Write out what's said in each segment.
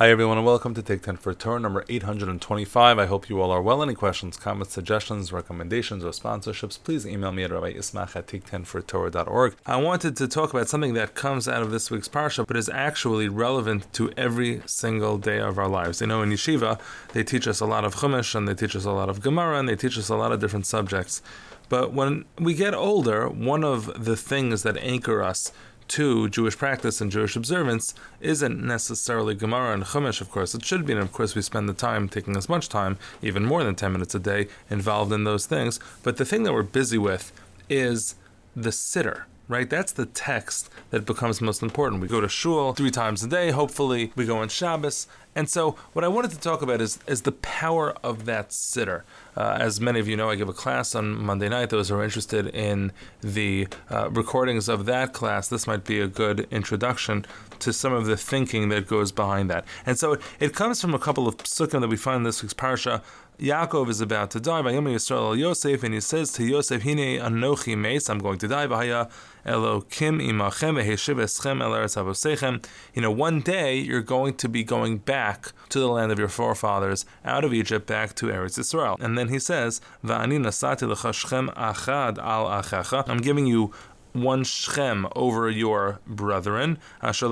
Hi, everyone, and welcome to Take 10 for Torah number 825. I hope you all are well. Any questions, comments, suggestions, recommendations, or sponsorships, please email me at Rabbi Ismach at take10fortorah.org. I wanted to talk about something that comes out of this week's Parsha, but is actually relevant to every single day of our lives. You know, in Yeshiva, they teach us a lot of Chumash, and they teach us a lot of Gemara, and they teach us a lot of different subjects. But when we get older, one of the things that anchor us to Jewish practice and Jewish observance isn't necessarily Gemara and Chumash, of course. It should be, and of course, we spend the time taking as much time, even more than 10 minutes a day, involved in those things. But the thing that we're busy with is the siddur right? That's the text that becomes most important. We go to shul three times a day, hopefully. We go on Shabbos. And so, what I wanted to talk about is, is the power of that siddur. Uh, as many of you know, I give a class on Monday night. Those who are interested in the uh, recordings of that class, this might be a good introduction to some of the thinking that goes behind that. And so, it, it comes from a couple of psukim that we find in this week's parsha. Yaakov is about to die. Vayom Yisrael Yosef, and he says to Yosef, "Hine anochi meis, I'm going to die." V'haya Elokim imachem v'heshiv eschem el eretz. You know, one day you're going to be going back to the land of your forefathers, out of Egypt, back to Eretz Israel. And then he says, "Va'ani nasati l'chashchem achad al achecha." I'm giving you one Shechem over your brethren, that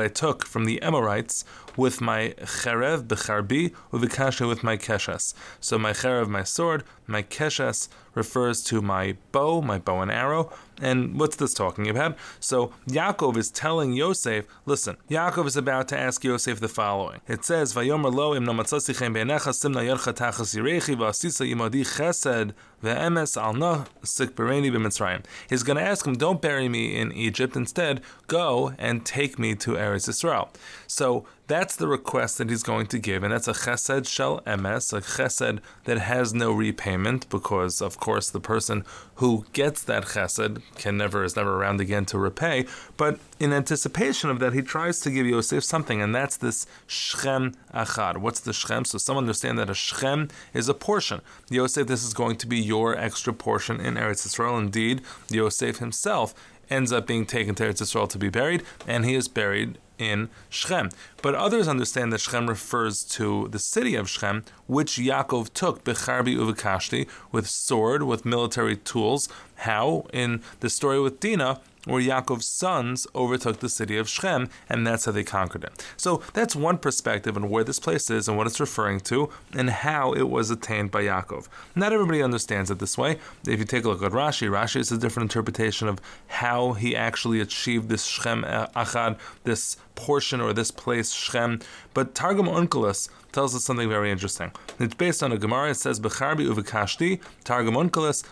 I took from the Amorites with my cherev becharbi uvikasha with my keshas. So my cherev, my sword, my keshas refers to my bow, my bow and arrow. And what's this talking about? So Yaakov is telling Yosef, listen, Yaakov is about to ask Yosef the following. It says, Vayomer lo im simna yercha tachas yirechi v'asisa imadi chesed ve'emes al no sikbereni b'mitzrayim. He's going to ask him, don't bury me in Egypt. Instead, go and take me to Eretz Israel. So that's the request that he's going to give, and that's a chesed shel emes, a chesed that has no repayment, because of course the person who gets that chesed can never is never around again to repay. But in anticipation of that, he tries to give Yosef something, and that's this shchem achad. What's the shchem? So some understand that a shchem is a portion. Yosef, this is going to be your extra portion in Eretz Yisrael. Indeed, Yosef himself ends up being taken to Eretz Yisrael to be buried, and he is buried in Shechem. But others understand that Shechem refers to the city of Shechem, which Yaakov took, Becharbi Uvikashti, with sword, with military tools. How? In the story with Dinah, where Yaakov's sons overtook the city of Shechem, and that's how they conquered it. So that's one perspective on where this place is and what it's referring to, and how it was attained by Yaakov. Not everybody understands it this way. If you take a look at Rashi, Rashi is a different interpretation of how he actually achieved this Shechem uh, Achad, this portion or this place Shechem. But Targum Onkelos tells us something very interesting. It's based on a Gemara. It says Becharbi uvikashti, Targum Onkelos,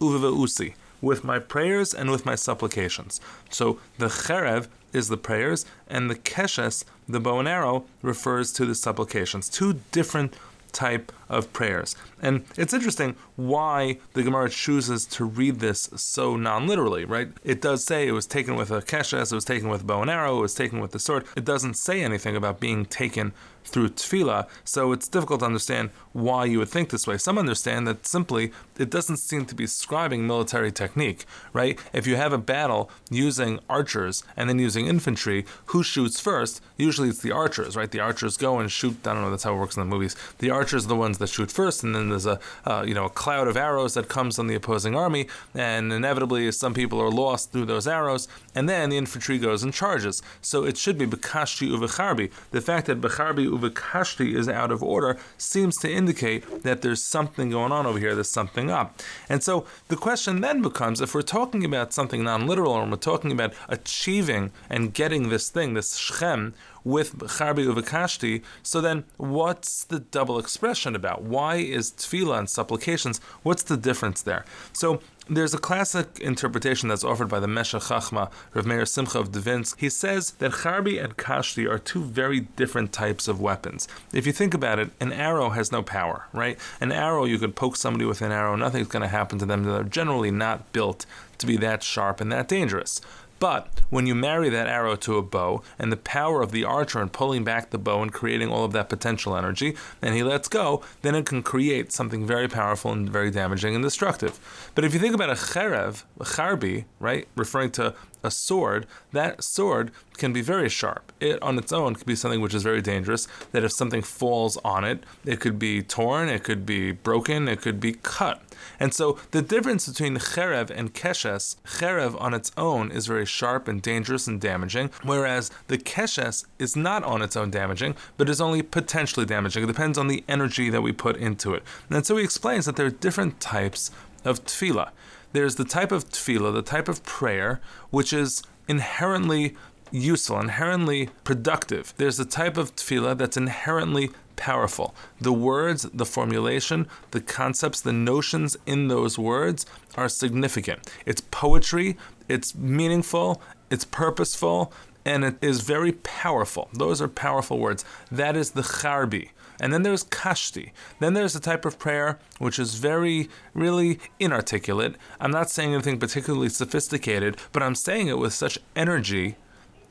Betzlusi uviveusi with my prayers and with my supplications. So the cherev is the prayers, and the keshes, the bow and arrow, refers to the supplications. Two different type of prayers. And it's interesting why the Gemara chooses to read this so non-literally, right? It does say it was taken with a keshes, it was taken with a bow and arrow, it was taken with the sword. It doesn't say anything about being taken through tefillah, so it's difficult to understand why you would think this way. Some understand that simply it doesn't seem to be describing military technique, right? If you have a battle using archers and then using infantry, who shoots first? Usually it's the archers, right? The archers go and shoot. I don't know. That's how it works in the movies. The archers are the ones that shoot first, and then there's a uh, you know a cloud of arrows that comes on the opposing army, and inevitably some people are lost through those arrows, and then the infantry goes and charges. So it should be bekashti uvecharbi. The fact that becharbi uvekashti is out of order seems to indicate that there's something going on over here. There's something up. And so the question then becomes if we're talking about something non literal and we're talking about achieving and getting this thing, this Shechem, with Charbi Uvakashti, so then what's the double expression about? Why is tefillah and supplications, what's the difference there? So there's a classic interpretation that's offered by the Meshech Chachma, Rav Meir Simcha of Dvinsk. He says that Charbi and Kashti are two very different types of weapons. If you think about it, an arrow has no power, right? An arrow, you could poke somebody with an arrow, nothing's going to happen to them. They're generally not built to be that sharp and that dangerous. But when you marry that arrow to a bow and the power of the archer in pulling back the bow and creating all of that potential energy, and he lets go, then it can create something very powerful and very damaging and destructive. But if you think about a cherev, a charbi, right, referring to a sword, that sword can be very sharp. It on its own could be something which is very dangerous. That if something falls on it, it could be torn, it could be broken, it could be cut. And so the difference between cherev and keshes, cherev on its own is very sharp and dangerous and damaging, whereas the keshes is not on its own damaging, but is only potentially damaging. It depends on the energy that we put into it. And so he explains that there are different types of tefillah. There's the type of tefillah, the type of prayer, which is inherently useful, inherently productive. There's a type of tefillah that's inherently powerful. The words, the formulation, the concepts, the notions in those words are significant. It's poetry, it's meaningful, it's purposeful, and it is very powerful. Those are powerful words. That is the charbi. And then there's kashti. Then there's a type of prayer which is very, really inarticulate. I'm not saying anything particularly sophisticated, but I'm saying it with such energy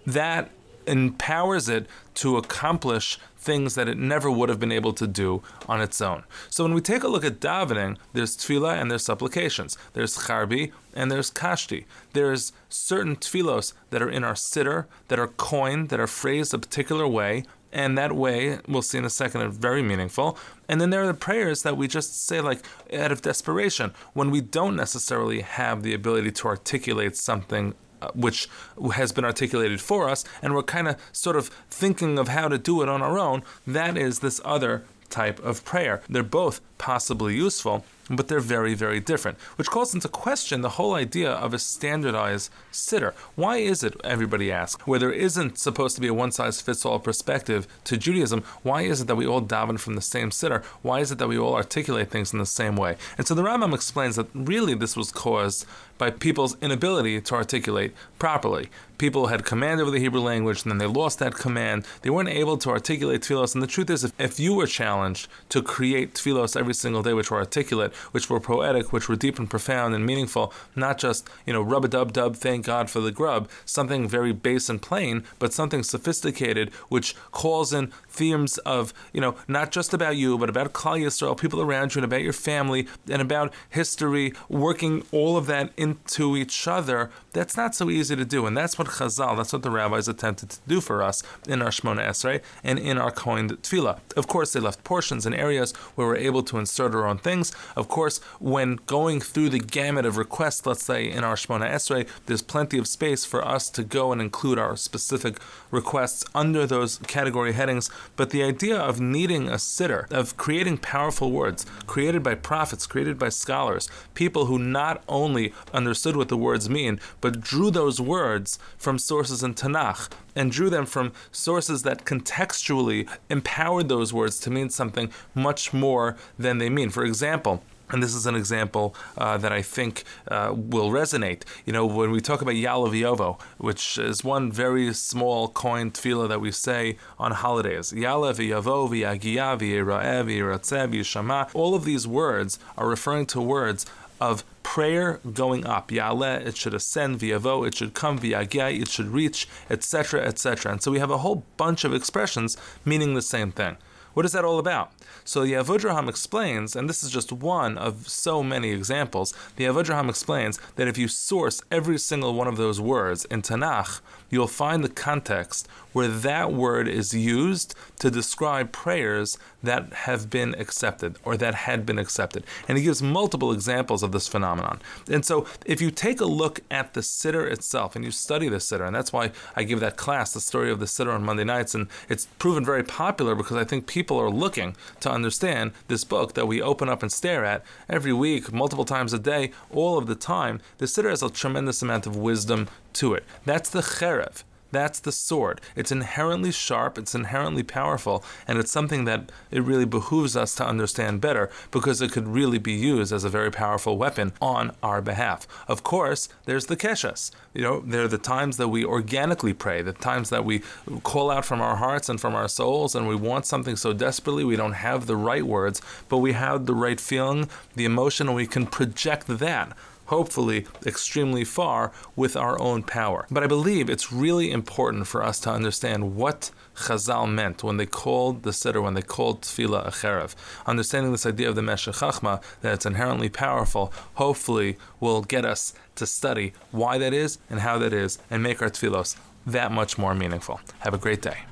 that empowers it to accomplish things that it never would have been able to do on its own. So when we take a look at davening, there's tefillah and there's supplications. There's charbi and there's kashti. There's certain tefillos that are in our siddur, that are coined, that are phrased a particular way, and that way we'll see in a second are very meaningful and then there are the prayers that we just say like out of desperation when we don't necessarily have the ability to articulate something uh, which has been articulated for us and we're kind of sort of thinking of how to do it on our own that is this other type of prayer. They're both possibly useful but they're very, very different, which calls into question the whole idea of a standardized siddur. Why is it, everybody asks, where there isn't supposed to be a one size fits all perspective to Judaism, why is it that we all daven from the same siddur? Why is it that we all articulate things in the same way? And so the Rambam explains that really this was caused by people's inability to articulate properly. People had command over the Hebrew language, and then they lost that command. They weren't able to articulate tefillos. And the truth is, if, if you were challenged to create tefillos every single day which were articulate, which were poetic, which were deep and profound and meaningful, not just, you know, rub a dub dub, thank God for the grub, something very base and plain, but something sophisticated, which calls in themes of, you know, not just about you, but about Klal Yisrael, people around you, and about your family, and about history, working all of that into each other. That's not so easy to do, and that's what Chazal, that's what the rabbis attempted to do for us in our Shmona Esrei and in our coined tefillah. Of course, they left portions and areas where we're able to insert our own things. Of course, when going through the gamut of requests, let's say in our Shmona Esrei, there's plenty of space for us to go and include our specific requests under those category headings. But the idea of needing a siddur, of creating powerful words, created by prophets, created by scholars, people who not only understood what the words mean, but drew those words from sources in Tanakh and drew them from sources that contextually empowered those words to mean something much more than they mean. For example, and this is an example uh, that I think uh, will resonate. You know, when we talk about Ya'aleh V'yovo, which is one very small coined tefillah that we say on holidays. Ya'aleh V'yovo, V'yagia, V'yira'eh, V'yiratzeh, V'yishama. All of these words are referring to words of prayer going up. Ya'aleh, it should ascend. viavo, it should come. V'yagia, it should reach, etc., etc. And so we have a whole bunch of expressions meaning the same thing. What is that all about? So the Avudraham explains, and this is just one of so many examples, the Avudraham explains that if you source every single one of those words in Tanakh, you'll find the context where that word is used to describe prayers that have been accepted or that had been accepted. And he gives multiple examples of this phenomenon. And so if you take a look at the siddur itself and you study the siddur, and that's why I give that class, the story of the siddur on Monday nights, and it's proven very popular because I think people are looking to understand this book that we open up and stare at every week, multiple times a day, all of the time. The siddur has a tremendous amount of wisdom to it. That's the cherev. That's the sword. It's inherently sharp, it's inherently powerful, and it's something that it really behooves us to understand better because it could really be used as a very powerful weapon on our behalf. Of course, there's the keshes. You know, there are the times that we organically pray, the times that we call out from our hearts and from our souls, and we want something so desperately we don't have the right words, but we have the right feeling, the emotion, and we can project that hopefully extremely far with our own power. But I believe it's really important for us to understand what Chazal meant when they called the Siddur, when they called Tefillah a Cherev. Understanding this idea of the Meshech Chachma, that it's inherently powerful, hopefully will get us to study why that is and how that is and make our Tefillos that much more meaningful. Have a great day.